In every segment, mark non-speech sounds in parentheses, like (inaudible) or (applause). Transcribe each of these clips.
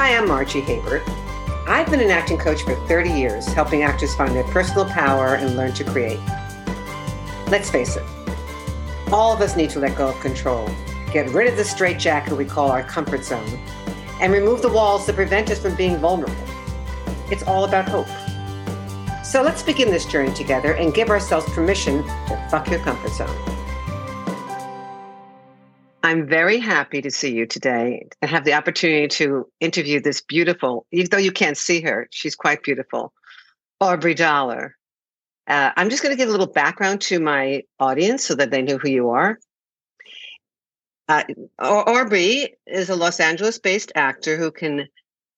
Hi, I'm Margie Haber. I've been an acting coach for 30 years, helping actors find their personal power and learn to create. Let's face it, all of us need to let go of control, get rid of the straitjacket we call our comfort zone, and remove the walls that prevent us from being vulnerable. It's all about hope. So let's begin this journey together and give ourselves permission to fuck your comfort zone. I'm very happy to see you today and have the opportunity to interview this beautiful, even though you can't see her, she's quite beautiful, Aubrey Dollar. Uh, I'm just going to give a little background to my audience so that they know who you are. Uh, Aubrey is a Los Angeles based actor who can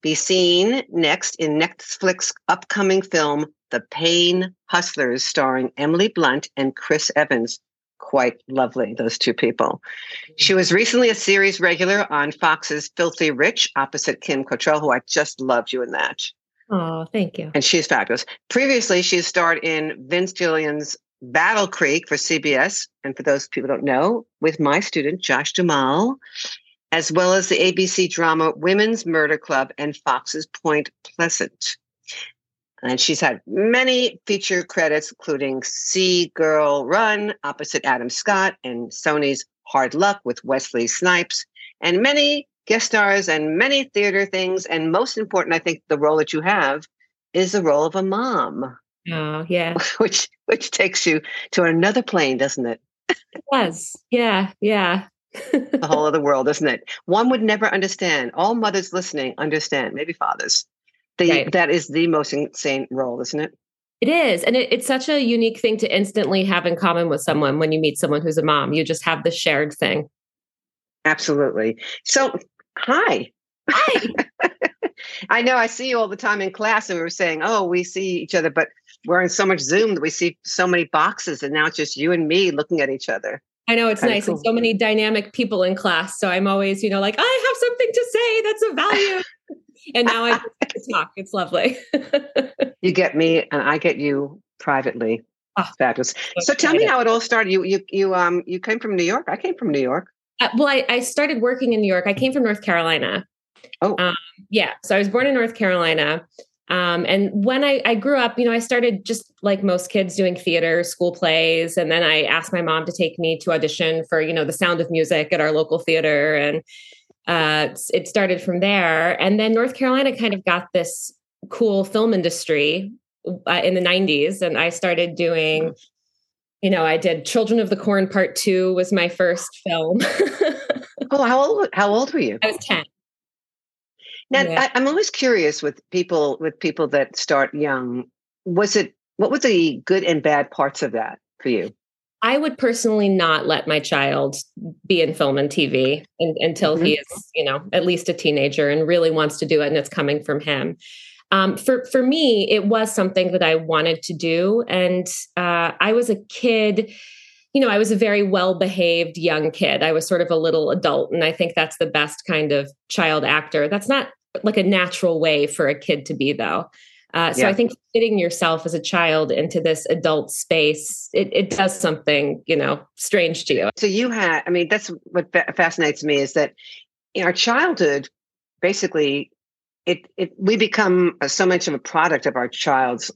be seen next in Netflix upcoming film, The Pain Hustlers, starring Emily Blunt and Chris Evans quite lovely, those two people. Mm-hmm. She was recently a series regular on Fox's Filthy Rich opposite Kim Cattrall, who I just loved you in that. Oh, thank you. And she's fabulous. Previously, she starred in Vince Gilligan's Battle Creek for CBS. And for those people who don't know, with my student, Josh Duhamel, as well as the ABC drama Women's Murder Club and Fox's Point Pleasant. And she's had many feature credits, including See Girl Run opposite Adam Scott and Sony's Hard Luck with Wesley Snipes, and many guest stars and many theater things. And most important, I think the role that you have is the role of a mom. Oh, yeah. (laughs) Which which takes you to another plane, doesn't it? It does. Yeah, yeah. the whole other world, isn't it? One would never understand. All mothers listening understand, maybe fathers right. That is the most insane role, isn't it? It is. And it, it's such a unique thing to instantly have in common with someone when you meet someone who's a mom. You just have the shared thing. Absolutely. So, hi. Hi. (laughs) I know I see you all the time in class, and we were saying, oh, we see each other, but we're in so much Zoom that we see so many boxes, and now it's just you and me looking at each other. I know it's Kind nice cool. and so many dynamic people in class. So I'm always, you know, like, I have something to say that's of value and now I (laughs) talk. It's lovely. (laughs) you get me, and I get you privately. Oh, Fabulous. So tell me how it all started. You you you um you came from New York. I came from New York. Uh, well, I, I started working in New York. I came from North Carolina. Oh, um, yeah. So I was born in North Carolina. Um, and when I, I grew up, you know, I started just like most kids doing theater, school plays, and then I asked my mom to take me to audition for, you know, The Sound of Music at our local theater, and uh, it started from there. And then North Carolina kind of got this cool film industry uh, in the 90s. And I started doing, you know, I did Children of the Corn Part Two was my first film. (laughs) oh, how old, how old were you? I was 10. Now, yeah. I, I'm always curious with people with people that start young. Was it what were the good and bad parts of that for you? I would personally not let my child be in film and TV in, until mm-hmm. he is, you know, at least a teenager and really wants to do it and it's coming from him. Um, for for me, it was something that I wanted to do, and uh, I was a kid. You know, I was a very well behaved young kid. I was sort of a little adult, and I think that's the best kind of child actor. That's not like a natural way for a kid to be, though. Uh, so yeah. I think fitting yourself as a child into this adult space, it, it does something, you know, strange to you. So you had, I mean, that's what fascinates me is that in our childhood, basically, it, it we become so much of a product of our child's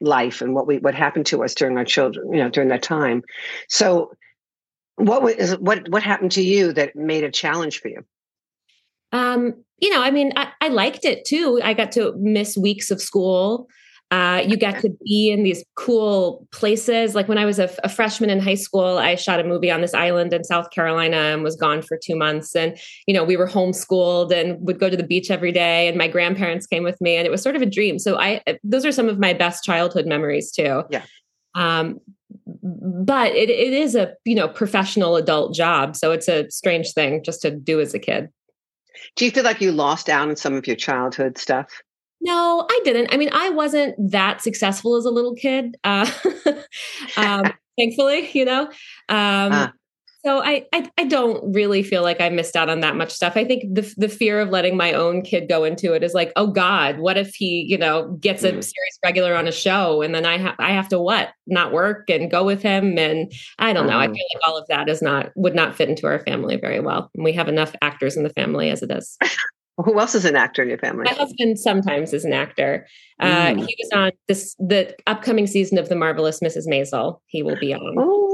life and what we what happened to us during our children, you know, during that time. So, what was what what happened to you that made a challenge for you? Um, you know, I mean, I, I, liked it too. I got to miss weeks of school. Uh, you get to be in these cool places. Like when I was a, a, freshman in high school, I shot a movie on this island in South Carolina and was gone for two months. And, you know, we were homeschooled and would go to the beach every day. And my grandparents came with me and it was sort of a dream. So I, those are some of my best childhood memories too. Yeah. Um, but it, it is a, you know, professional adult job. So it's a strange thing just to do as a kid. Do you feel like you lost out on some of your childhood stuff? No, I didn't. I mean, I wasn't that successful as a little kid. Uh, (laughs) um, (laughs) thankfully, you know. Um, ah so I, I, I don't really feel like I missed out on that much stuff. I think the the fear of letting my own kid go into it is like, oh God, what if he you know gets a mm. series regular on a show and then I have I have to what not work and go with him and I don't know. I mm. feel like all of that is not would not fit into our family very well. And we have enough actors in the family as it is. (laughs) Who else is an actor in your family? My husband sometimes is an actor. Uh, mm. He was on this the upcoming season of The Marvelous Mrs. Maisel. He will be on. Oh.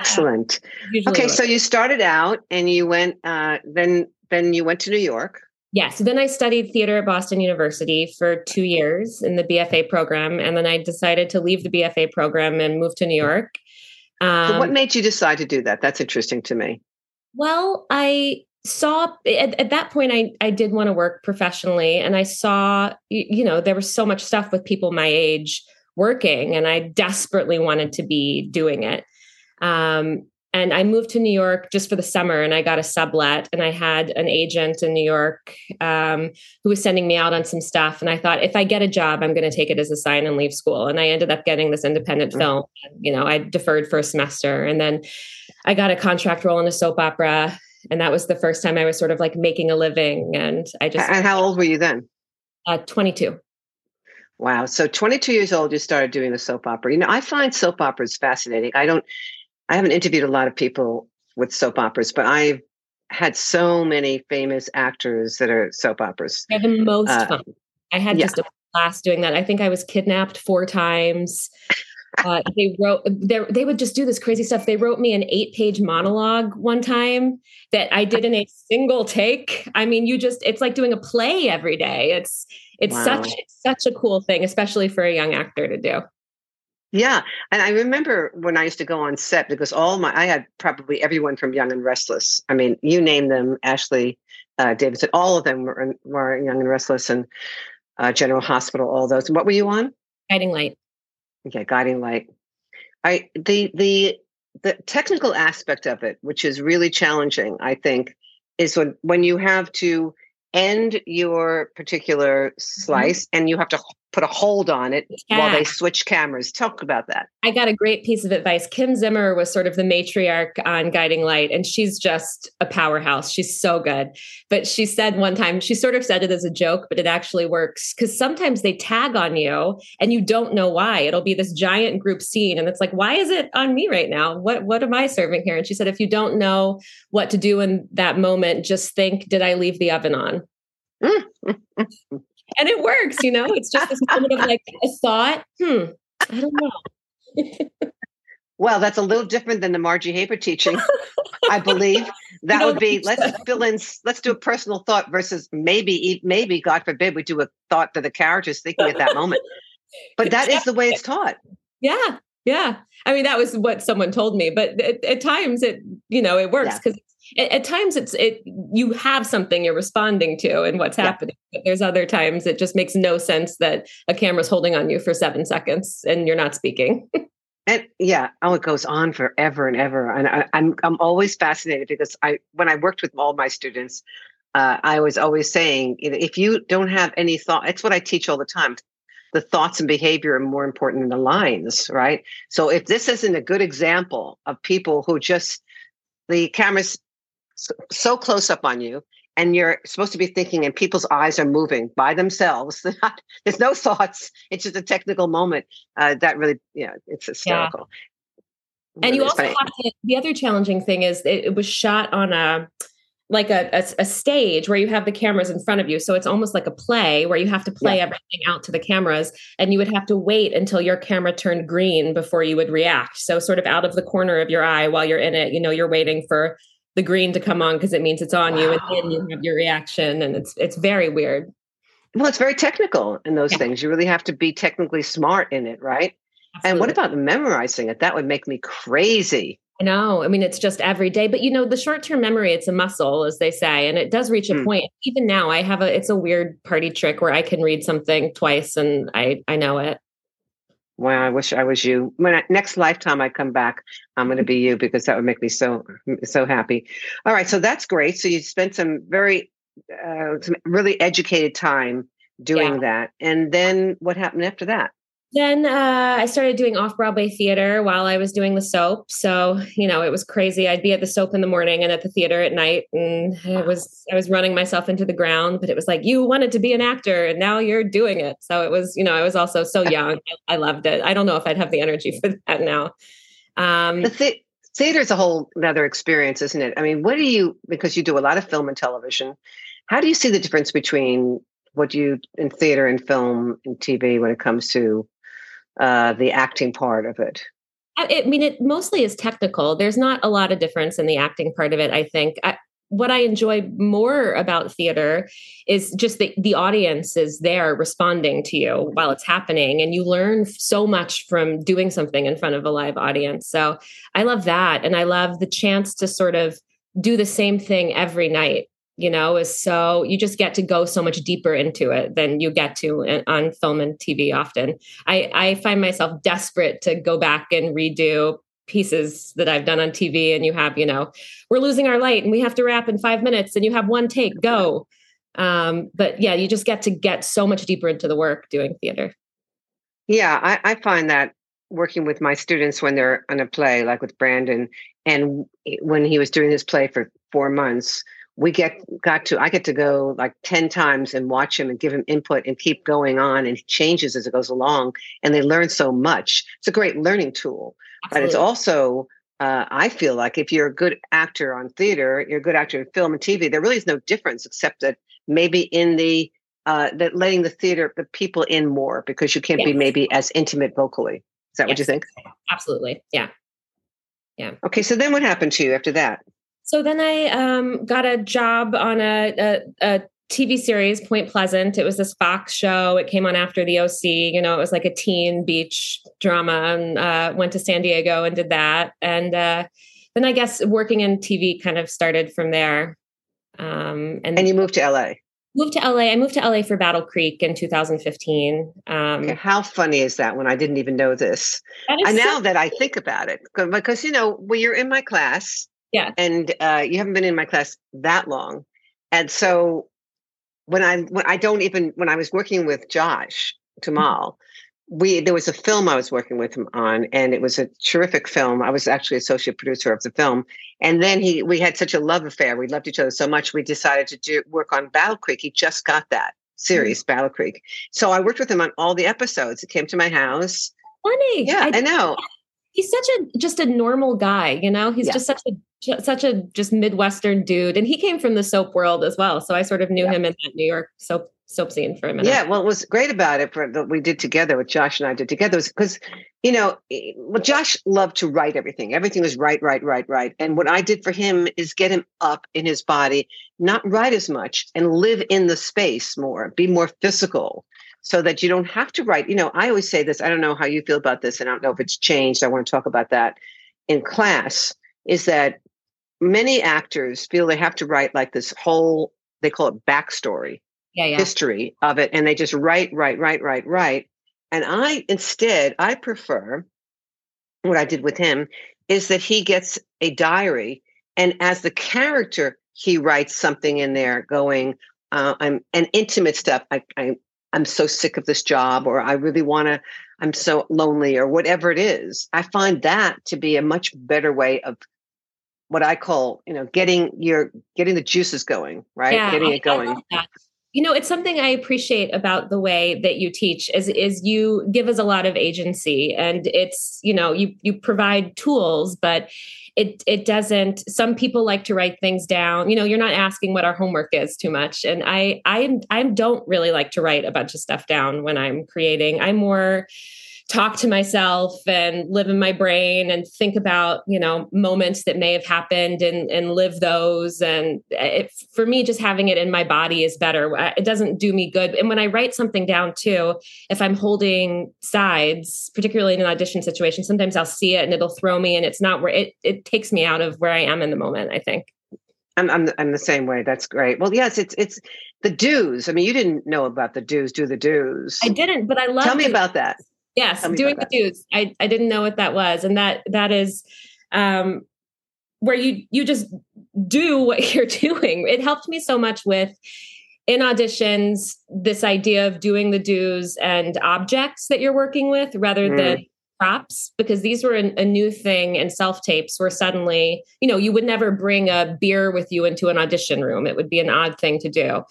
Excellent. Okay, so you started out and you went. Uh, then then you went to New York. Yeah. So then I studied theater at Boston University for two years in the BFA program, and then I decided to leave the BFA program and move to New York. Um, so what made you decide to do that? That's interesting to me. Well, I saw at, at, that point I, I did want to work professionally and i saw you know there was so much stuff with people my age working and i desperately wanted to be doing it um, and i moved to new york just for the summer and i got a sublet and i had an agent in new york um, who was sending me out on some stuff and i thought if i get a job i'm going to take it as a sign and leave school and i ended up getting this independent mm-hmm. film you know i deferred for a semester and then i got a contract role in a soap opera and that was the first time I was sort of like making a living. And I just and how old were you then? Uh, 22. Wow. So 22 years old, you started doing the soap opera. You know, I find soap operas fascinating. I don't, I haven't interviewed a lot of people with soap operas, but I've had so many famous actors that are soap operas. They're the most uh, fun. I had yeah. just a blast doing that. I think I was kidnapped four times. Uh, they wrote they would just do this crazy stuff. They wrote me an eight page monologue one time that I did in a single take. I mean, you just it's like doing a play every day. It's it's wow. such it's such a cool thing, especially for a young actor to do. Yeah, and I remember when I used to go on set because all my I had probably everyone from Young and Restless. I mean, you name them, Ashley uh, Davidson, all of them were, were Young and Restless and uh, General Hospital. All those. What were you on? Guiding Light. Okay, guiding light. I the the the technical aspect of it, which is really challenging, I think, is when when you have to end your particular mm-hmm. slice mm-hmm. and you have to put a hold on it yeah. while they switch cameras. Talk about that. I got a great piece of advice. Kim Zimmer was sort of the matriarch on Guiding Light, and she's just a powerhouse. She's so good. But she said one time, she sort of said it as a joke, but it actually works because sometimes they tag on you and you don't know why. It'll be this giant group scene, and it's like, why is it on me right now? What what am I serving here? And she said, if you don't know what to do in that moment, just think, did I leave the oven on? Mm. And it works, you know. It's just this moment of like a thought. Hmm, I don't know. well, that's a little different than the Margie Haber teaching, I believe. (laughs) That would be let's fill in. Let's do a personal thought versus maybe, maybe God forbid, we do a thought that the character's thinking at that moment. But that is the way it's taught. Yeah, yeah. I mean, that was what someone told me, but at, at times it, you know, it works because at, at, times it's it you have something you're responding to and what's yeah. happening but there's other times it just makes no sense that a camera's holding on you for seven seconds and you're not speaking (laughs) and yeah oh it goes on forever and ever and I, I'm, I'm always fascinated because i when i worked with all my students uh, i was always saying if you don't have any thought it's what i teach all the time the thoughts and behavior are more important than the lines, right? So if this isn't a good example of people who just the cameras so close up on you and you're supposed to be thinking and people's eyes are moving by themselves (laughs) there's no thoughts it's just a technical moment uh, that really yeah it's hysterical yeah. and you also have to, the other challenging thing is it, it was shot on a like a, a, a, stage where you have the cameras in front of you. So it's almost like a play where you have to play yeah. everything out to the cameras and you would have to wait until your camera turned green before you would react. So sort of out of the corner of your eye while you're in it, you know, you're waiting for the green to come on because it means it's on wow. you and then you have your reaction and it's it's very weird well it's very technical in those yeah. things you really have to be technically smart in it right Absolutely. and what about memorizing it that would make me crazy I know. I mean, it's just every day. But you know, the short term memory, it's a muscle, as they say, and it does reach a mm. point. Even now, I have a. It's a weird party trick where I can read something twice and I I know it. Wow, I wish I was you. When I, next lifetime I come back, I'm going to be you because that would make me so so happy. All right, so that's great. So you spent some very uh, some really educated time doing yeah. that, and then what happened after that? Then uh, I started doing off Broadway theater while I was doing the soap. So you know, it was crazy. I'd be at the soap in the morning and at the theater at night, and it was I was running myself into the ground. But it was like you wanted to be an actor, and now you're doing it. So it was, you know, I was also so (laughs) young. I loved it. I don't know if I'd have the energy for that now. Um, the th- theater is a whole another experience, isn't it? I mean, what do you because you do a lot of film and television. How do you see the difference between what you in theater and film and TV when it comes to uh, the acting part of it? I, mean, it mostly is technical. There's not a lot of difference in the acting part of it. I think. I, what I enjoy more about theater is just that the audience is there responding to you while it's happening. And you learn so much from doing something in front of a live audience. So I love that. And I love the chance to sort of do the same thing every night you know is so you just get to go so much deeper into it than you get to on film and tv often. I i find myself desperate to go back and redo pieces that i've done on tv and you have you know we're losing our light and we have to wrap in five minutes and you have one take go. Um, but yeah you just get to get so much deeper into the work doing theater. Yeah I, I find that working with my students when they're on a play like with brandon and when he was doing this play for four months we get got to i get to go like 10 times and watch him and give him input and keep going on and changes as it goes along and they learn so much. It's a great learning tool Absolutely. but it's also uh, i feel like if you're a good actor on theater you're a good actor in film and tv there really is no difference except that maybe in the uh, that letting the theater the people in more because you can't yes. be maybe as intimate vocally. Is that yes. what you think? Absolutely. Yeah. Yeah. Okay so then what happened to you after that so then I um, got a job on a, a, a TV series, Point Pleasant. It was this Fox show. It came on after the OC. You know, it was like a teen beach drama, and uh, went to San Diego and did that. And uh, then I guess working in TV kind of started from there. Um, and and you moved to LA. Moved to LA. I moved to LA for Battle Creek in 2015. Um, okay, how funny is that? When I didn't even know this. And so now that I think about it, because you know, when you're in my class, yeah. And uh, you haven't been in my class that long. And so when I when I don't even when I was working with Josh mm-hmm. We there was a film I was working with him on, and it was a terrific film. I was actually associate producer of the film, and then he we had such a love affair. We loved each other so much. We decided to do work on Battle Creek. He just got that series, mm-hmm. Battle Creek. So I worked with him on all the episodes. It came to my house. Funny, yeah, I, I know. He's such a just a normal guy, you know. He's yeah. just such a such a just midwestern dude and he came from the soap world as well so i sort of knew yeah. him in that new york soap soap scene for a minute yeah well it was great about it for that we did together what josh and i did together was because you know well josh loved to write everything everything was right right right right and what i did for him is get him up in his body not write as much and live in the space more be more physical so that you don't have to write you know i always say this i don't know how you feel about this and i don't know if it's changed i want to talk about that in class is that many actors feel they have to write like this whole they call it backstory yeah, yeah. history of it and they just write write write write write and i instead i prefer what i did with him is that he gets a diary and as the character he writes something in there going uh, i'm an intimate stuff I, I i'm so sick of this job or i really want to i'm so lonely or whatever it is i find that to be a much better way of what I call, you know, getting your getting the juices going, right? Yeah, getting it going. You know, it's something I appreciate about the way that you teach is is you give us a lot of agency and it's, you know, you you provide tools, but it it doesn't some people like to write things down. You know, you're not asking what our homework is too much. And I I I don't really like to write a bunch of stuff down when I'm creating. I'm more talk to myself and live in my brain and think about you know moments that may have happened and and live those and it, for me just having it in my body is better uh, it doesn't do me good and when i write something down too if i'm holding sides particularly in an audition situation sometimes i'll see it and it'll throw me and it's not where it it takes me out of where i am in the moment i think I'm, I'm I'm the same way. That's great. Well, yes, it's it's the do's. I mean, you didn't know about the do's. Do the do's? I didn't, but I love. Tell me it. about that. Yes, doing the dues. I, I didn't know what that was. And that that is um where you you just do what (laughs) you're doing. It helped me so much with in auditions this idea of doing the dues and objects that you're working with rather mm. than props because these were a, a new thing and self tapes were suddenly you know you would never bring a beer with you into an audition room it would be an odd thing to do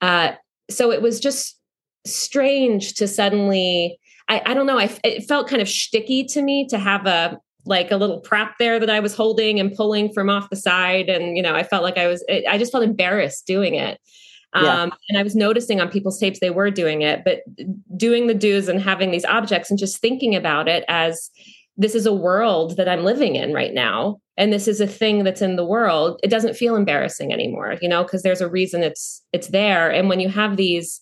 uh, so it was just strange to suddenly I, I don't know. I, it felt kind of sticky to me to have a like a little prop there that I was holding and pulling from off the side. And, you know, I felt like I was, I just felt embarrassed doing it. Yeah. Um, and I was noticing on people's tapes they were doing it, but doing the do's and having these objects and just thinking about it as this is a world that I'm living in right now. And this is a thing that's in the world. It doesn't feel embarrassing anymore, you know, because there's a reason it's it's there. And when you have these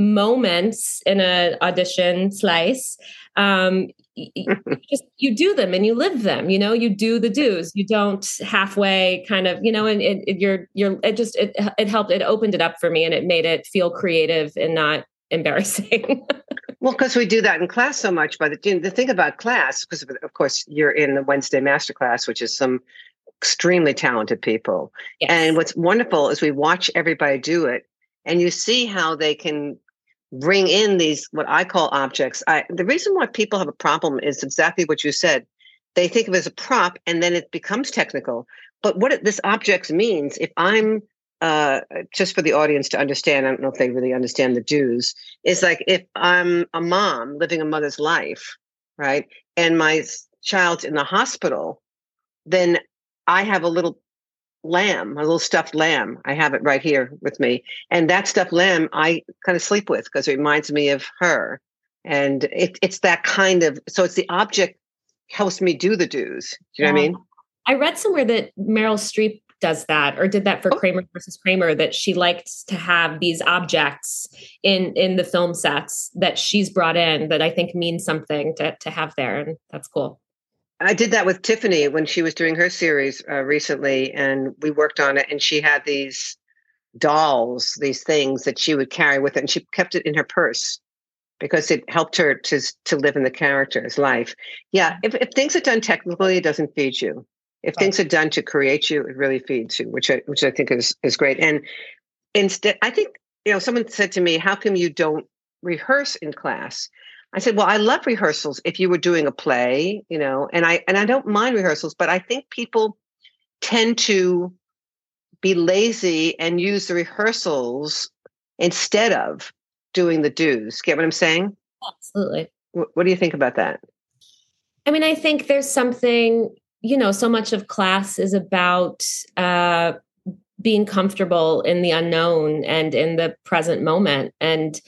moments in an audition slice, um, (laughs) you just you do them and you live them you know you do the do's. You don't halfway kind of you know and it, it you're you're it just it, it helped it opened it up for me and it made it feel creative and not embarrassing. (laughs) Well because we do that in class so much but the, the thing about class because of course you're in the wednesday master class which is some extremely talented people. Yes. and what's wonderful is we watch everybody do it and you see how they can bring in these what I call objects. I, the reason why people have a problem is exactly what you said. They think of it as a prop, and then it becomes technical. But what it, this object means, if I'm uh, just for the audience to understand, I don't know if they really understand the do's, is like if I'm a mom living a mother's life, right, and my child's in the hospital, then I have a little lamb, a little stuffed lamb. I have it right here with me. And that stuffed lamb I kind of sleep with because it reminds me of her. And it, it's that kind of, so it's the object helps me do the do's. Do you yeah. know what I mean? I read somewhere that Meryl Streep does that or did that for oh. Kramer versus Kramer that she liked to have these objects in in the film sets that she's brought in that I think mean something to to have there and that's cool. I did that with Tiffany when she was doing her series uh, recently, and we worked on it. And she had these dolls, these things that she would carry with it, and she kept it in her purse because it helped her to to live in the character's life. Yeah, if, if things are done technically, it doesn't feed you. If things are done to create you, it really feeds you, which I which I think is is great. And instead, I think you know, someone said to me, "How come you don't rehearse in class?" I said, "Well, I love rehearsals. If you were doing a play, you know, and I and I don't mind rehearsals, but I think people tend to be lazy and use the rehearsals instead of doing the do's. Get what I'm saying? Absolutely. What, what do you think about that? I mean, I think there's something, you know, so much of class is about uh, being comfortable in the unknown and in the present moment. And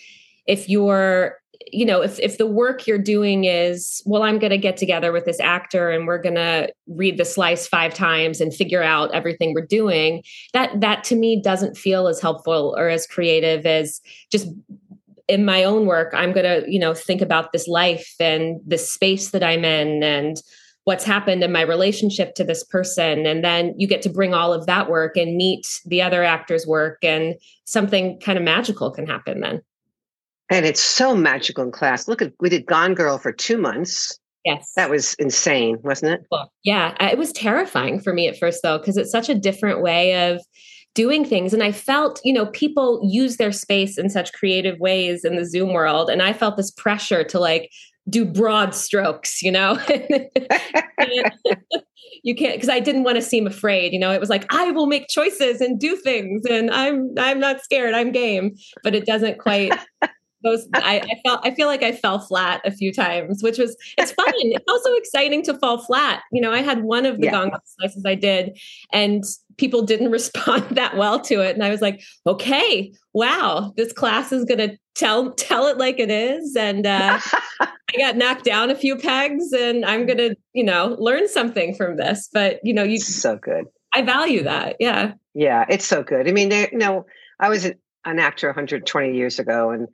if you're you know if if the work you're doing is well i'm going to get together with this actor and we're going to read the slice five times and figure out everything we're doing that that to me doesn't feel as helpful or as creative as just in my own work i'm going to you know think about this life and the space that i'm in and what's happened in my relationship to this person. And then you get to bring all of that work and meet the other actor's work and something kind of magical can happen then and it's so magical in class. Look at we did Gone Girl for two months. Yes. That was insane, wasn't it? Yeah. It was terrifying for me at first, though, because it's such a different way of doing things. And I felt, you know, people use their space in such creative ways in the Zoom world. And I felt this pressure to like do broad strokes, you know? (laughs) you can't because I didn't want to seem afraid, you know. It was like I will make choices and do things and I'm I'm not scared, I'm game. But it doesn't quite those (laughs) I, I, felt I feel like I fell flat a few times, which was it's fun. it's also exciting to fall flat. You know, I had one of the yeah. gong slices I did, and people didn't (laughs) respond that well to it. And I was like, okay, wow, this class is gonna tell tell it like it is. And uh, (laughs) I got knocked down a few pegs, and I'm gonna, you know, learn something from this. But you know, you so good. I value that. Yeah. Yeah, it's so good. I mean, there, you know, I was an actor 120 years ago, and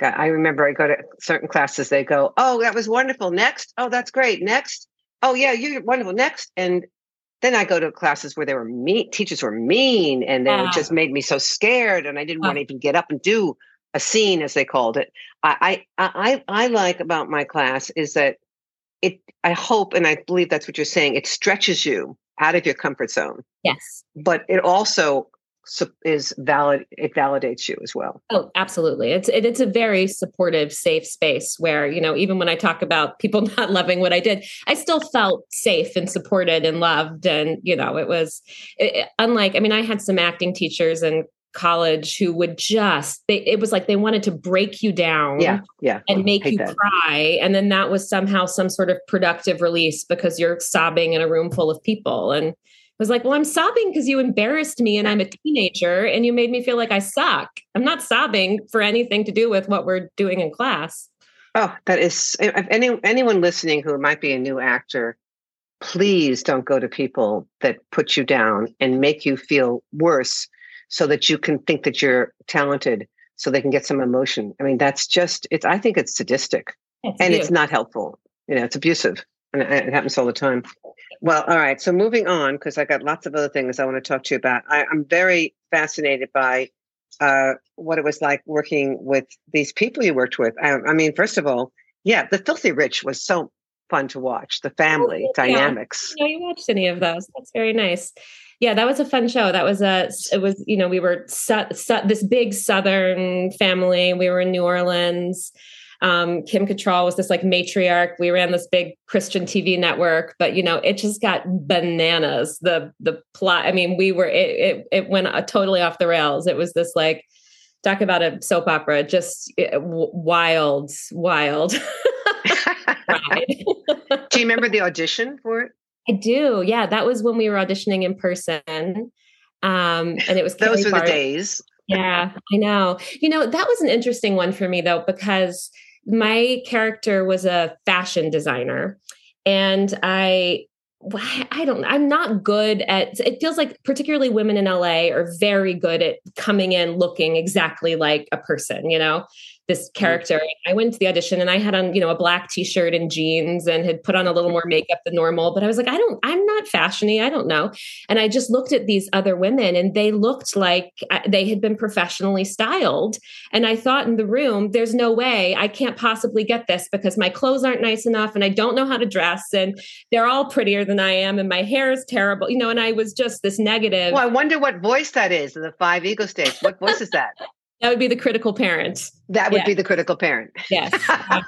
I remember I go to certain classes, they go, Oh, that was wonderful. Next. Oh, that's great. Next. Oh, yeah, you're wonderful. Next. And then I go to classes where they were mean, teachers were mean, and they ah. just made me so scared. And I didn't want to even get up and do a scene, as they called it. I, I, I, I like about my class is that it, I hope, and I believe that's what you're saying, it stretches you out of your comfort zone. Yes. But it also is valid it validates you as well. Oh absolutely. It's it, it's a very supportive safe space where you know even when i talk about people (laughs) not loving what i did i still felt safe and supported and loved and you know it was it, unlike i mean i had some acting teachers in college who would just they it was like they wanted to break you down yeah yeah. and make you that. cry and then that was somehow some sort of productive release because you're sobbing in a room full of people and was like, well, I'm sobbing because you embarrassed me and I'm a teenager and you made me feel like I suck. I'm not sobbing for anything to do with what we're doing in class. Oh, that is, if any, anyone listening who might be a new actor, please don't go to people that put you down and make you feel worse so that you can think that you're talented so they can get some emotion. I mean, that's just, it's, I think it's sadistic it's and it's not helpful. You know, it's abusive it happens all the time. Well, all right. So moving on, because I got lots of other things I want to talk to you about. I, am very fascinated by uh, what it was like working with these people you worked with. I, I, mean, first of all, yeah, The Filthy Rich was so fun to watch. The family oh, yeah. dynamics. Yeah, you watched any of those? That's very nice. Yeah, that was a fun show. That was a. It was you know we were su- su- this big Southern family. We were in New Orleans um, Kim Cattrall was this like matriarch. We ran this big Christian TV network, but you know, it just got bananas. The the plot. I mean, we were it it, it went uh, totally off the rails. It was this like talk about a soap opera, just eh, w- wild, wild. (laughs) do you remember the audition for it? I do. Yeah, that was when we were auditioning in person. Um, and it was those were the days. Yeah, I know. You know, that was an interesting one for me though, because my character was a fashion designer and I I don't I'm not good at it feels like particularly women in LA are very good at coming in looking exactly like a person, you know this mm-hmm. character. I went to the audition and I had on, you know, a black t-shirt and jeans and had put on a little more makeup than normal, but I was like, I don't, I'm not fashiony. I don't know. And I just looked at these other women and they looked like uh, they had been professionally styled. And I thought in the room, there's no way I can't possibly get this because my clothes aren't nice enough and I don't know how to dress and they're all prettier than I am and my hair is terrible, you know, and I was just this negative. Well, I wonder what voice that is in the five ego states. What voice is that? (laughs) That would be the critical parent. That would yeah. be the critical parent. Yes. (laughs) Um,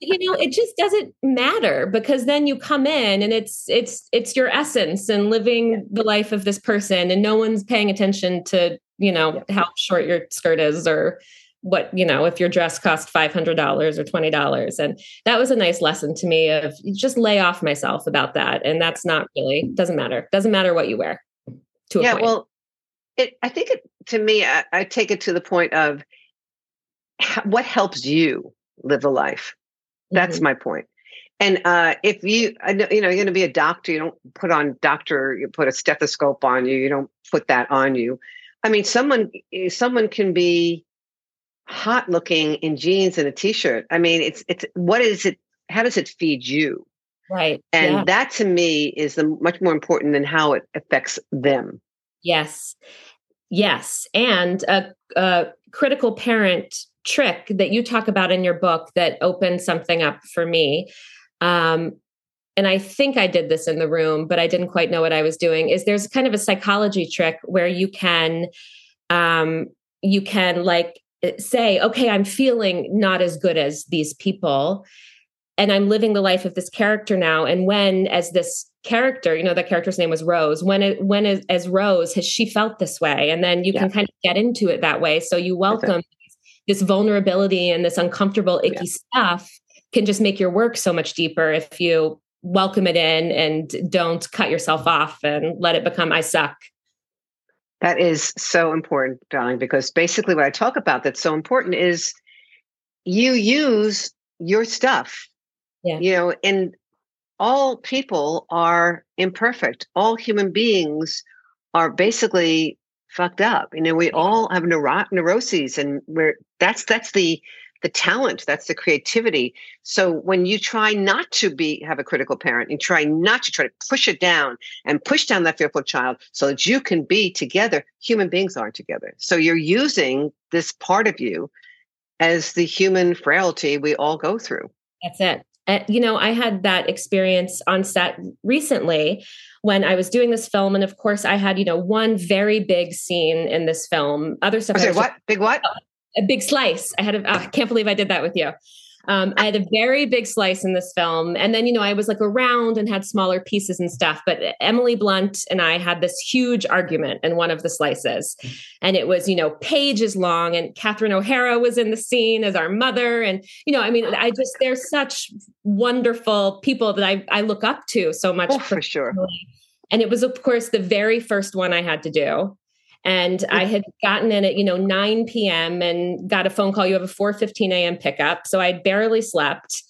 you know, it just doesn't matter because then you come in and it's it's it's your essence and living yeah. the life of this person and no one's paying attention to, you know, yeah. how short your skirt is or what, you know, if your dress cost $500 or $20. And that was a nice lesson to me of just lay off myself about that. And that's not really, doesn't matter. Doesn't matter what you wear. To yeah, point. well, it, I think it, to me, I, I take it to the point of what helps you live a life. That's mm-hmm. my point. And uh, if you, you know, you're going to be a doctor, you don't put on doctor, you put a stethoscope on you, you don't put that on you. I mean, someone, eh, someone can be hot looking in jeans and a t-shirt. I mean, it's, it's, what is it? How does it feed you? Right. And yeah. that to me is the much more important than how it affects them. Yes. Yes. And a, a critical parent trick that you talk about in your book that opened something up for me. Um, and I think I did this in the room, but I didn't quite know what I was doing. Is there's kind of a psychology trick where you can, um, you can like say, okay, I'm feeling not as good as these people, and I'm living the life of this character now. And when, as this character, you know, that character's name was Rose. When it, when as, as Rose has she felt this way, and then you yeah. can kind of get into it that way. So you welcome this vulnerability and this uncomfortable, icky yeah. stuff can just make your work so much deeper if you welcome it in and don't cut yourself off and let it become I suck. That is so important, darling, because basically what I talk about that's so important is you use your stuff yeah. You know, and all people are imperfect. All human beings are basically fucked up. You know, we all have neuro- neuroses and we're that's that's the the talent, that's the creativity. So when you try not to be have a critical parent, and try not to try to push it down and push down that fearful child so that you can be together, human beings aren't together. So you're using this part of you as the human frailty we all go through. That's it. Uh, you know, I had that experience on set recently when I was doing this film. And of course, I had, you know, one very big scene in this film. Other stuff. Sorry, what? Big what? A big slice. I had, a, oh, I can't believe I did that with you. Um, I had a very big slice in this film. And then, you know, I was like around and had smaller pieces and stuff. But Emily Blunt and I had this huge argument in one of the slices. And it was, you know, pages long. And Catherine O'Hara was in the scene as our mother. And, you know, I mean, I just, they're such wonderful people that I, I look up to so much. Oh, for sure. And it was, of course, the very first one I had to do. And I had gotten in at, you know, 9 p.m. and got a phone call. You have a 4 15 a.m. pickup. So I barely slept.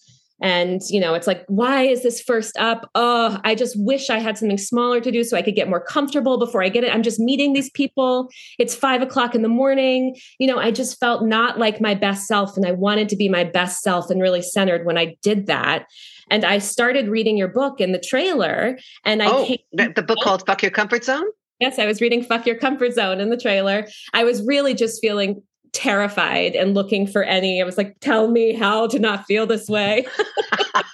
And, you know, it's like, why is this first up? Oh, I just wish I had something smaller to do so I could get more comfortable before I get it. I'm just meeting these people. It's five o'clock in the morning. You know, I just felt not like my best self. And I wanted to be my best self and really centered when I did that. And I started reading your book in the trailer. And I oh, came- the book called Fuck Your Comfort Zone? Yes, I was reading Fuck Your Comfort Zone in the trailer. I was really just feeling terrified and looking for any. I was like, tell me how to not feel this way.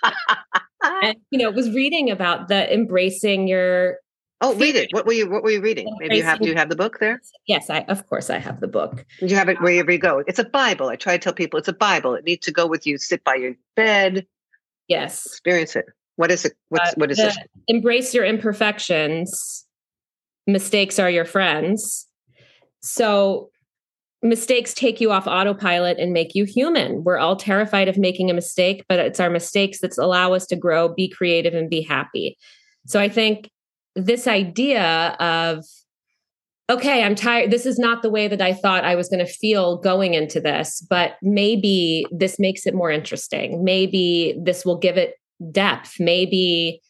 (laughs) and, you know, was reading about the embracing your Oh, read it. What were you What were you reading? Maybe you have. Do you have the book there? Yes, I of course I have the book. You have it wherever you go. It's a Bible. I try to tell people it's a Bible. It needs to go with you. Sit by your bed. Yes. Experience it. What is it? What's, uh, what is it? Embrace your imperfections. Mistakes are your friends. So mistakes take you off autopilot and make you human. We're all terrified of making a mistake, but it's our mistakes that allow us to grow, be creative, and be happy. So I think this idea of, okay, I'm tired. This is not the way that I thought I was going to feel going into this, but maybe this makes it more interesting. Maybe this will give it depth. Maybe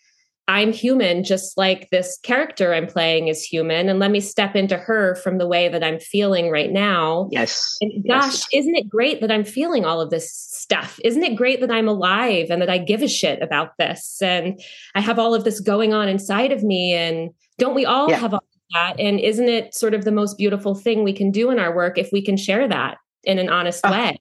I'm human, just like this character I'm playing is human. And let me step into her from the way that I'm feeling right now. Yes. And gosh, yes. isn't it great that I'm feeling all of this stuff? Isn't it great that I'm alive and that I give a shit about this? And I have all of this going on inside of me. And don't we all yeah. have all of that? And isn't it sort of the most beautiful thing we can do in our work if we can share that in an honest oh. way?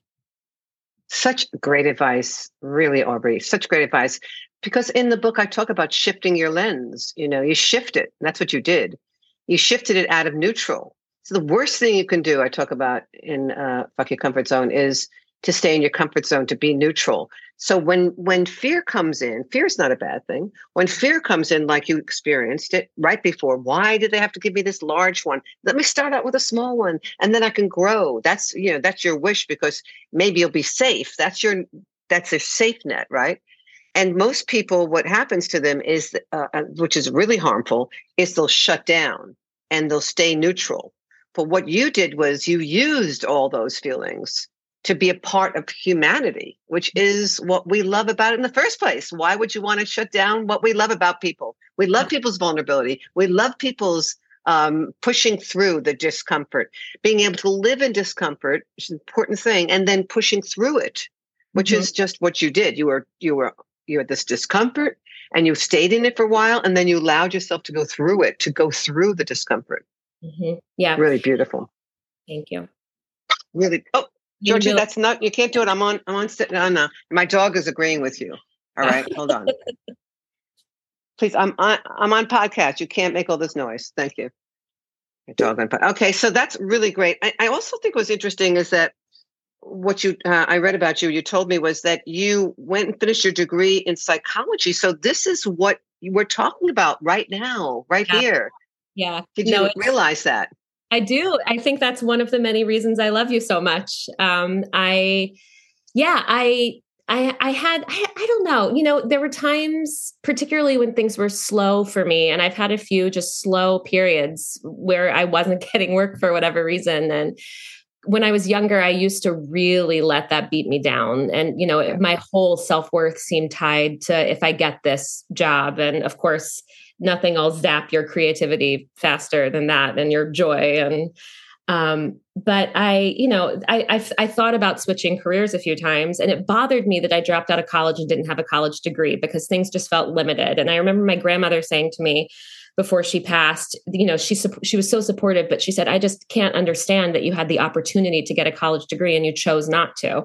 Such great advice, really, Aubrey. Such great advice because in the book I talk about shifting your lens. You know, you shift it. That's what you did. You shifted it out of neutral. So the worst thing you can do, I talk about in uh, "Fuck Your Comfort Zone," is to stay in your comfort zone, to be neutral. So when when fear comes in, fear is not a bad thing. When fear comes in, like you experienced it right before, why did they have to give me this large one? Let me start out with a small one, and then I can grow. That's you know that's your wish because maybe you'll be safe. That's your that's a safe net, right? And most people, what happens to them is, uh, uh, which is really harmful, is they'll shut down and they'll stay neutral. But what you did was you used all those feelings to be a part of humanity, which is what we love about it in the first place. Why would you want to shut down what we love about people? We love people's vulnerability. We love people's um, pushing through the discomfort, being able to live in discomfort, is an important thing, and then pushing through it, which mm-hmm. is just what you did. You were you were you had this discomfort and you stayed in it for a while and then you allowed yourself to go through it to go through the discomfort. Mm-hmm. yeah. Really beautiful. Thank you. Really oh georgie that's not you can't do it. I'm on i'm on no no. My dog is agreeing with you. All right hold on. (laughs) Please i'm on i'm on podcast. You can't make all this noise. Thank you. Your dog on okay so that's really great. I, I also think was interesting is that what you uh, I read about you, you told me was that you went and finished your degree in psychology. So this is what we're talking about right now, right yeah. here. Yeah. Did no, you realize that? I do. I think that's one of the many reasons I love you so much. Um, I, yeah, I, I, I had, I, I don't know, you know, there were times, particularly when things were slow for me, and I've had a few just slow periods where I wasn't (laughs) getting work for whatever reason. And when I was younger, I used to really let that beat me down. And, you know, my whole self worth seemed tied to if I get this job. And of course, nothing will zap your creativity faster than that and your joy. And, um, but I, you know, I, I, I thought about switching careers a few times, and it bothered me that I dropped out of college and didn't have a college degree because things just felt limited. And I remember my grandmother saying to me, before she passed. You know she she was so supportive but she said i just can't understand that you had the opportunity to get a college degree and you chose not to.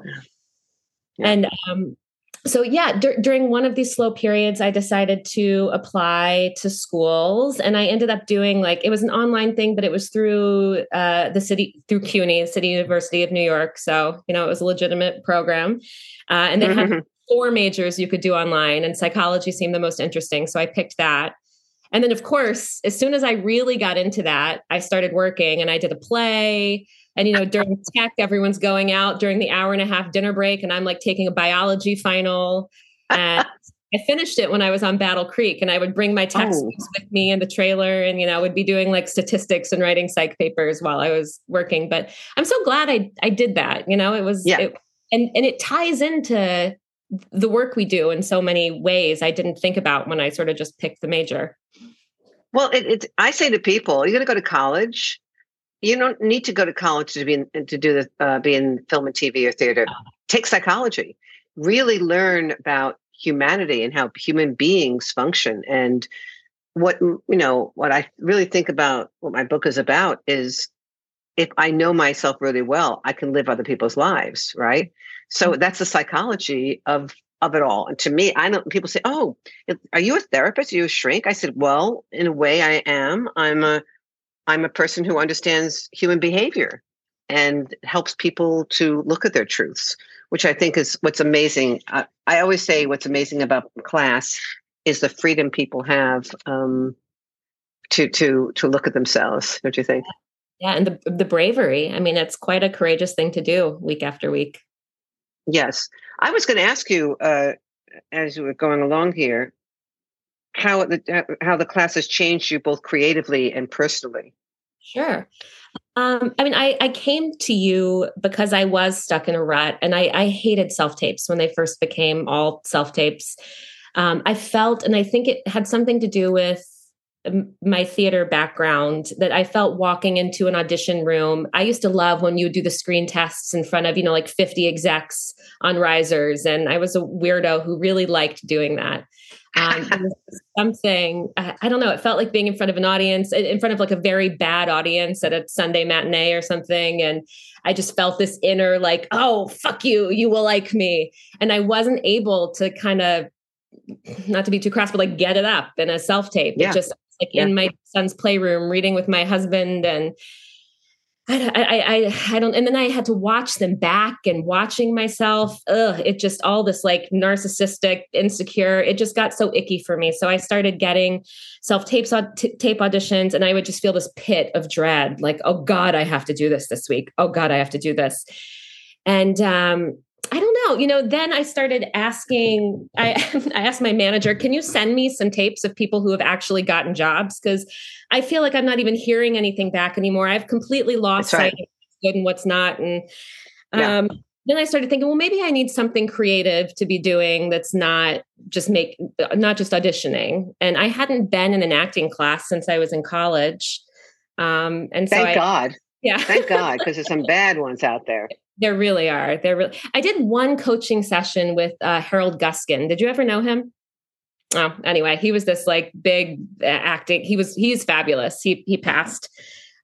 Yeah. and um, so yeah d- during one of these slow periods i decided to apply to schools and i ended up doing like it was an online thing but it was through uh, the city through cuny city university of new york so you know it was a legitimate program. Uh, and they had four majors you could do online and psychology seemed the most interesting so i picked that and then, of course, as soon as I really got into that, I started working and I did a play. And, you know, during (laughs) tech, everyone's going out during the hour and a half dinner break. And I'm like taking a biology final. (laughs) And I finished it when I was on Battle Creek, and I would bring my textbooks oh. with me in the trailer, and you know, would be doing like statistics and writing psych papers while I was working. But I'm so glad I I did that. You know, it was yeah. It, and and it ties into the work we do in so many ways I didn't think about when I sort of just picked the major. Well, it, it I say to people, you're going to go to college. You don't need to go to college to be in, to do the uh, be in film and TV or theater. Take psychology. Really learn about humanity and how human beings function and what you know what i really think about what my book is about is if i know myself really well i can live other people's lives right so mm-hmm. that's the psychology of of it all and to me i don't people say oh are you a therapist are you a shrink i said well in a way i am i'm a i'm a person who understands human behavior and helps people to look at their truths which I think is what's amazing. I, I always say what's amazing about class is the freedom people have um, to to to look at themselves. Don't you think? Yeah, and the the bravery. I mean, it's quite a courageous thing to do week after week. Yes, I was going to ask you uh, as you were going along here how the how the class has changed you both creatively and personally. Sure. Um, I mean, I, I came to you because I was stuck in a rut and I, I hated self tapes when they first became all self tapes. Um, I felt, and I think it had something to do with my theater background that I felt walking into an audition room. I used to love when you would do the screen tests in front of, you know, like 50 execs on risers. And I was a weirdo who really liked doing that. (laughs) Um, something I, don't know. It felt like being in front of an audience, in front of like a very bad audience at a Sunday matinee or something, and I just felt this inner like, oh fuck you, you will like me, and I wasn't able to kind of, not to be too crass, but like get it up in a self tape. Yeah. It just like yeah. in my son's playroom, reading with my husband, and I, I, I, I don't, and then I had to watch them back and watching myself. Ugh, it just all this like narcissistic, insecure. It just got so icky for me. So I started getting self tapes, t- tape auditions, and I would just feel this pit of dread, like, oh God, I have to do this this week. Oh God, I have to do this. And um, know. You know, then I started asking, I, (laughs) I asked my manager, can you send me some tapes of people who have actually gotten jobs? Because I feel like I'm not even hearing anything back anymore. I've completely lost sight of what's good and what's not. And um, yeah. then I started thinking, well, maybe I need something creative to be doing that's not just make, not just auditioning. And I hadn't been in an acting class since I was in college. Um, and so thank God. Yeah. Thank God, because there's some (laughs) bad ones out there. There really are. There really. I did one coaching session with uh, Harold Guskin. Did you ever know him? Oh, anyway, he was this like big uh, acting. He was he's fabulous. He he passed.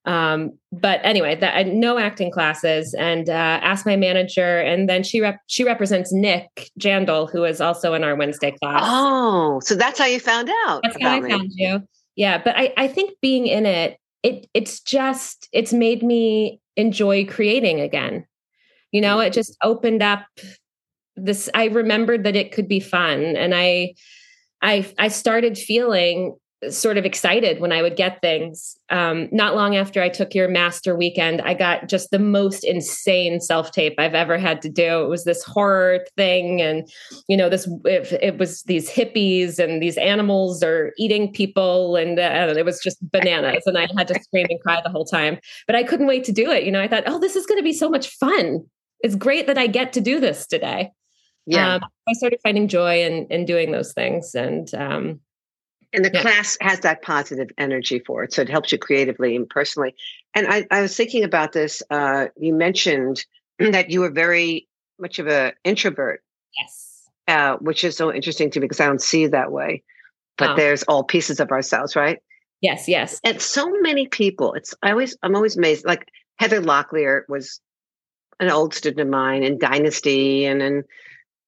Um, but anyway, that I no acting classes, and uh, asked my manager, and then she rep, she represents Nick Jandal, who is also in our Wednesday class. Oh, so that's how you found out. That's how I me. found you. Yeah, but I I think being in it, it it's just it's made me enjoy creating again you know it just opened up this i remembered that it could be fun and i i i started feeling sort of excited when I would get things. Um, not long after I took your master weekend, I got just the most insane self tape I've ever had to do. It was this horror thing, and you know, this it, it was these hippies and these animals are eating people, and uh, it was just bananas. And I had to scream and cry the whole time, but I couldn't wait to do it. You know, I thought, oh, this is going to be so much fun it's great that I get to do this today. Yeah. Um, I started finding joy in, in doing those things. And, um, and the yeah. class has that positive energy for it. So it helps you creatively and personally. And I, I was thinking about this. Uh, you mentioned (clears throat) that you were very much of an introvert. Yes. Uh, which is so interesting to me because I don't see that way. But oh. there's all pieces of ourselves, right? Yes, yes. And so many people, it's I always I'm always amazed. Like Heather Locklear was an old student of mine in Dynasty and in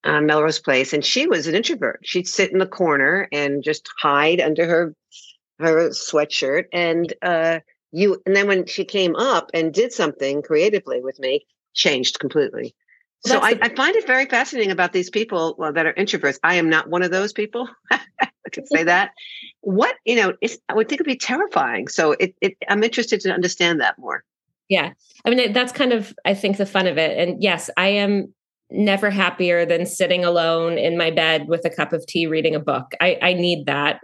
uh, Melrose Place, and she was an introvert. She'd sit in the corner and just hide under her her sweatshirt. And uh, you, and then when she came up and did something creatively with me, changed completely. so I, the- I, find it very fascinating about these people well, that are introverts. I am not one of those people. (laughs) I could say that. What you know, I would think it'd be terrifying. So it, it, I'm interested to understand that more. Yeah. I mean, that's kind of, I think, the fun of it. And yes, I am never happier than sitting alone in my bed with a cup of tea reading a book. I, I need that.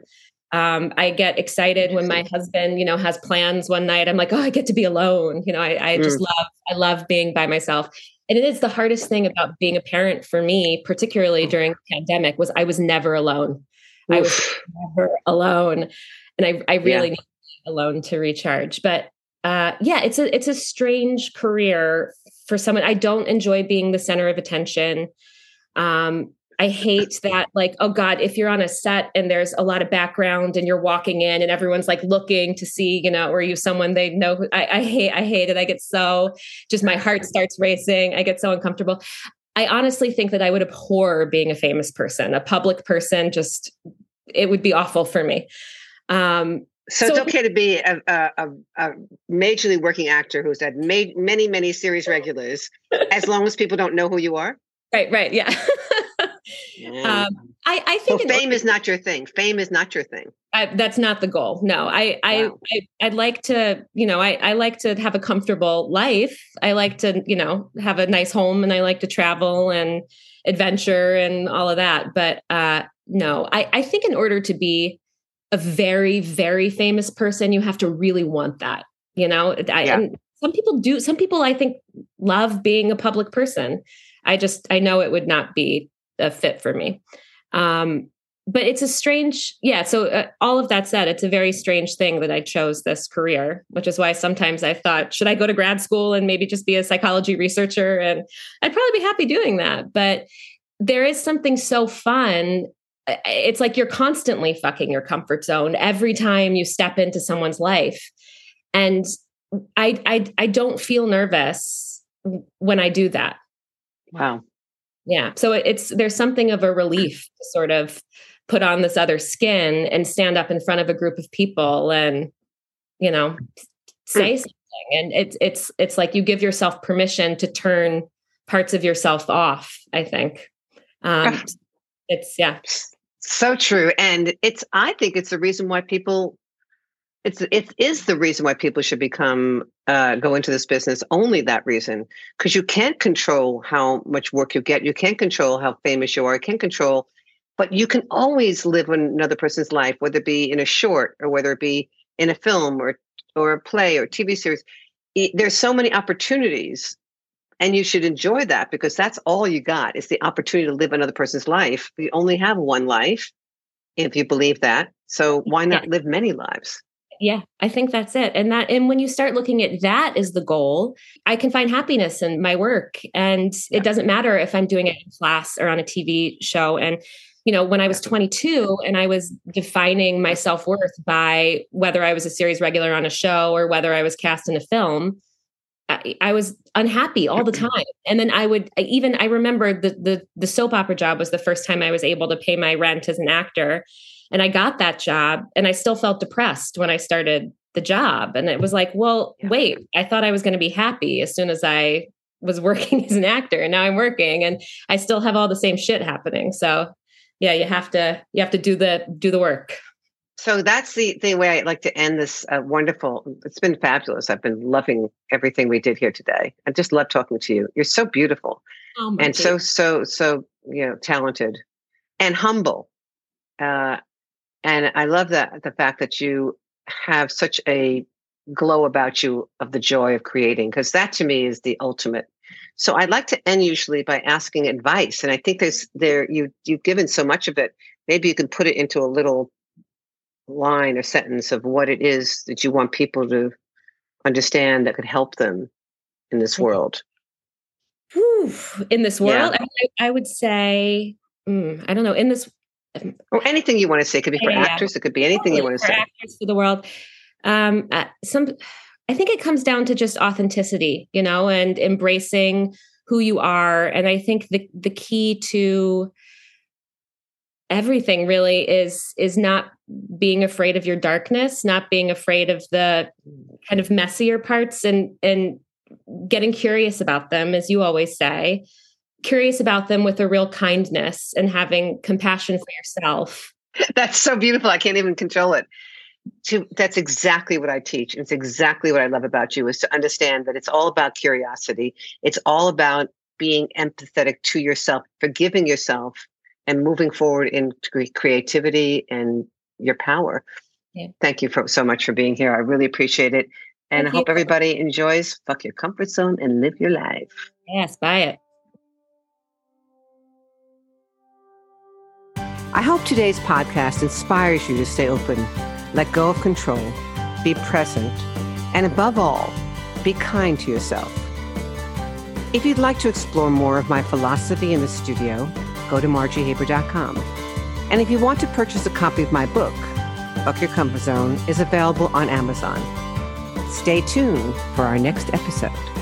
Um, I get excited when my husband, you know, has plans one night. I'm like, oh, I get to be alone. You know, I, I just mm. love, I love being by myself. And it is the hardest thing about being a parent for me, particularly oh. during the pandemic, was I was never alone. Oof. I was never alone. And I, I really yeah. need alone to recharge. But uh, yeah, it's a it's a strange career for someone. I don't enjoy being the center of attention. Um, I hate that, like, oh God, if you're on a set and there's a lot of background and you're walking in and everyone's like looking to see, you know, or you someone they know. Who, I, I hate, I hate it. I get so just my heart starts racing. I get so uncomfortable. I honestly think that I would abhor being a famous person, a public person. Just it would be awful for me. Um, so, so, it's okay to be a, a, a, majorly working actor who's had made many, many series regulars, as long as people don't know who you are. Right, right, yeah. (laughs) yeah. Um, I, I think well, fame is not your thing. Fame is not your thing. I, that's not the goal. No, I, wow. I, I, would like to, you know, I, I like to have a comfortable life. I like to, you know, have a nice home, and I like to travel and adventure and all of that. But uh, no, I, I think in order to be a very, very famous person, you have to really want that. You know, I, yeah. some people do. Some people, I think, love being a public person. I just, I know it would not be a fit for me. Um, but it's a strange, yeah. So uh, all of that said, it's a very strange thing that I chose this career, which is why sometimes I thought, should I go to grad school and maybe just be a psychology researcher? And I'd probably be happy doing that. But there is something so fun it's like you're constantly fucking your comfort zone every time you step into someone's life. And i i i don't feel nervous when i do that. Wow. Yeah. So it's there's something of a relief to sort of put on this other skin and stand up in front of a group of people and you know say something. And it's it's it's like you give yourself permission to turn parts of yourself off i think. Um (laughs) it's yeah so true. And it's, I think it's the reason why people, it's, it is the reason why people should become, uh, go into this business. Only that reason. Because you can't control how much work you get. You can't control how famous you are. You can't control, but you can always live another person's life, whether it be in a short or whether it be in a film or, or a play or TV series. There's so many opportunities and you should enjoy that because that's all you got is the opportunity to live another person's life. We only have one life, if you believe that. So why not yeah. live many lives? Yeah, I think that's it. And that and when you start looking at that as the goal, I can find happiness in my work. And yeah. it doesn't matter if I'm doing it in class or on a TV show. And you know, when I was 22 and I was defining my self-worth by whether I was a series regular on a show or whether I was cast in a film, I, I, was unhappy all the mm-hmm. time. And then I would I even I remember the the the soap opera job was the first time I was able to pay my rent as an actor. And I got that job and I still felt depressed when I started the job. And it was like, well, wait, I thought I was going to be happy as soon as I was (laughs) working as an actor and now I'm working and I still have all the same shit happening. So yeah, you have to you have to do the do the work. So that's the, the way I like to end this uh, wonderful. It's been fabulous. I've been loving everything we did here today. I just love talking to you. You're so beautiful oh, and so, so, so, you know, talented and humble. Uh, and I love that the fact that you have such a glow about you of the joy of creating, because that to me is the ultimate. So I'd like to end usually by asking advice. And I think there's there you you've given so much of it. Maybe you can put it into a little line or sentence of what it is that you want people to understand that could help them in this world? Whew, in this world, yeah. I, I, would say, mm, I don't know, in this. Um, or anything you want to say. It could be for yeah, actors. It could be anything you want to say. Actors for the world. Um, uh, some, I think it comes down to just authenticity, you know, and embracing who you are. And I think the the key to everything really is is not being afraid of your darkness not being afraid of the kind of messier parts and and getting curious about them as you always say. Curious about them with a real kindness and having compassion for yourself. That's so beautiful. I can't even control it. To, that's exactly what i teach. It's exactly what i love about you is to understand that it's all about curiosity. It's all about being empathetic to yourself, forgiving yourself, and moving forward in creativity and your power. Yeah. Thank you for so much for being here. I really appreciate it. And Thank I hope you. everybody enjoys Fuck Your Comfort Zone and Live Your Life. Yes, buy it. I hope today's podcast inspires you to stay open, let go of control, be present, and above all, be kind to yourself. If you'd like to explore more of my philosophy in the studio, go to margiehaber.com. And if you want to purchase a copy of my book, Fuck Your Comfort Zone, is available on Amazon. Stay tuned for our next episode.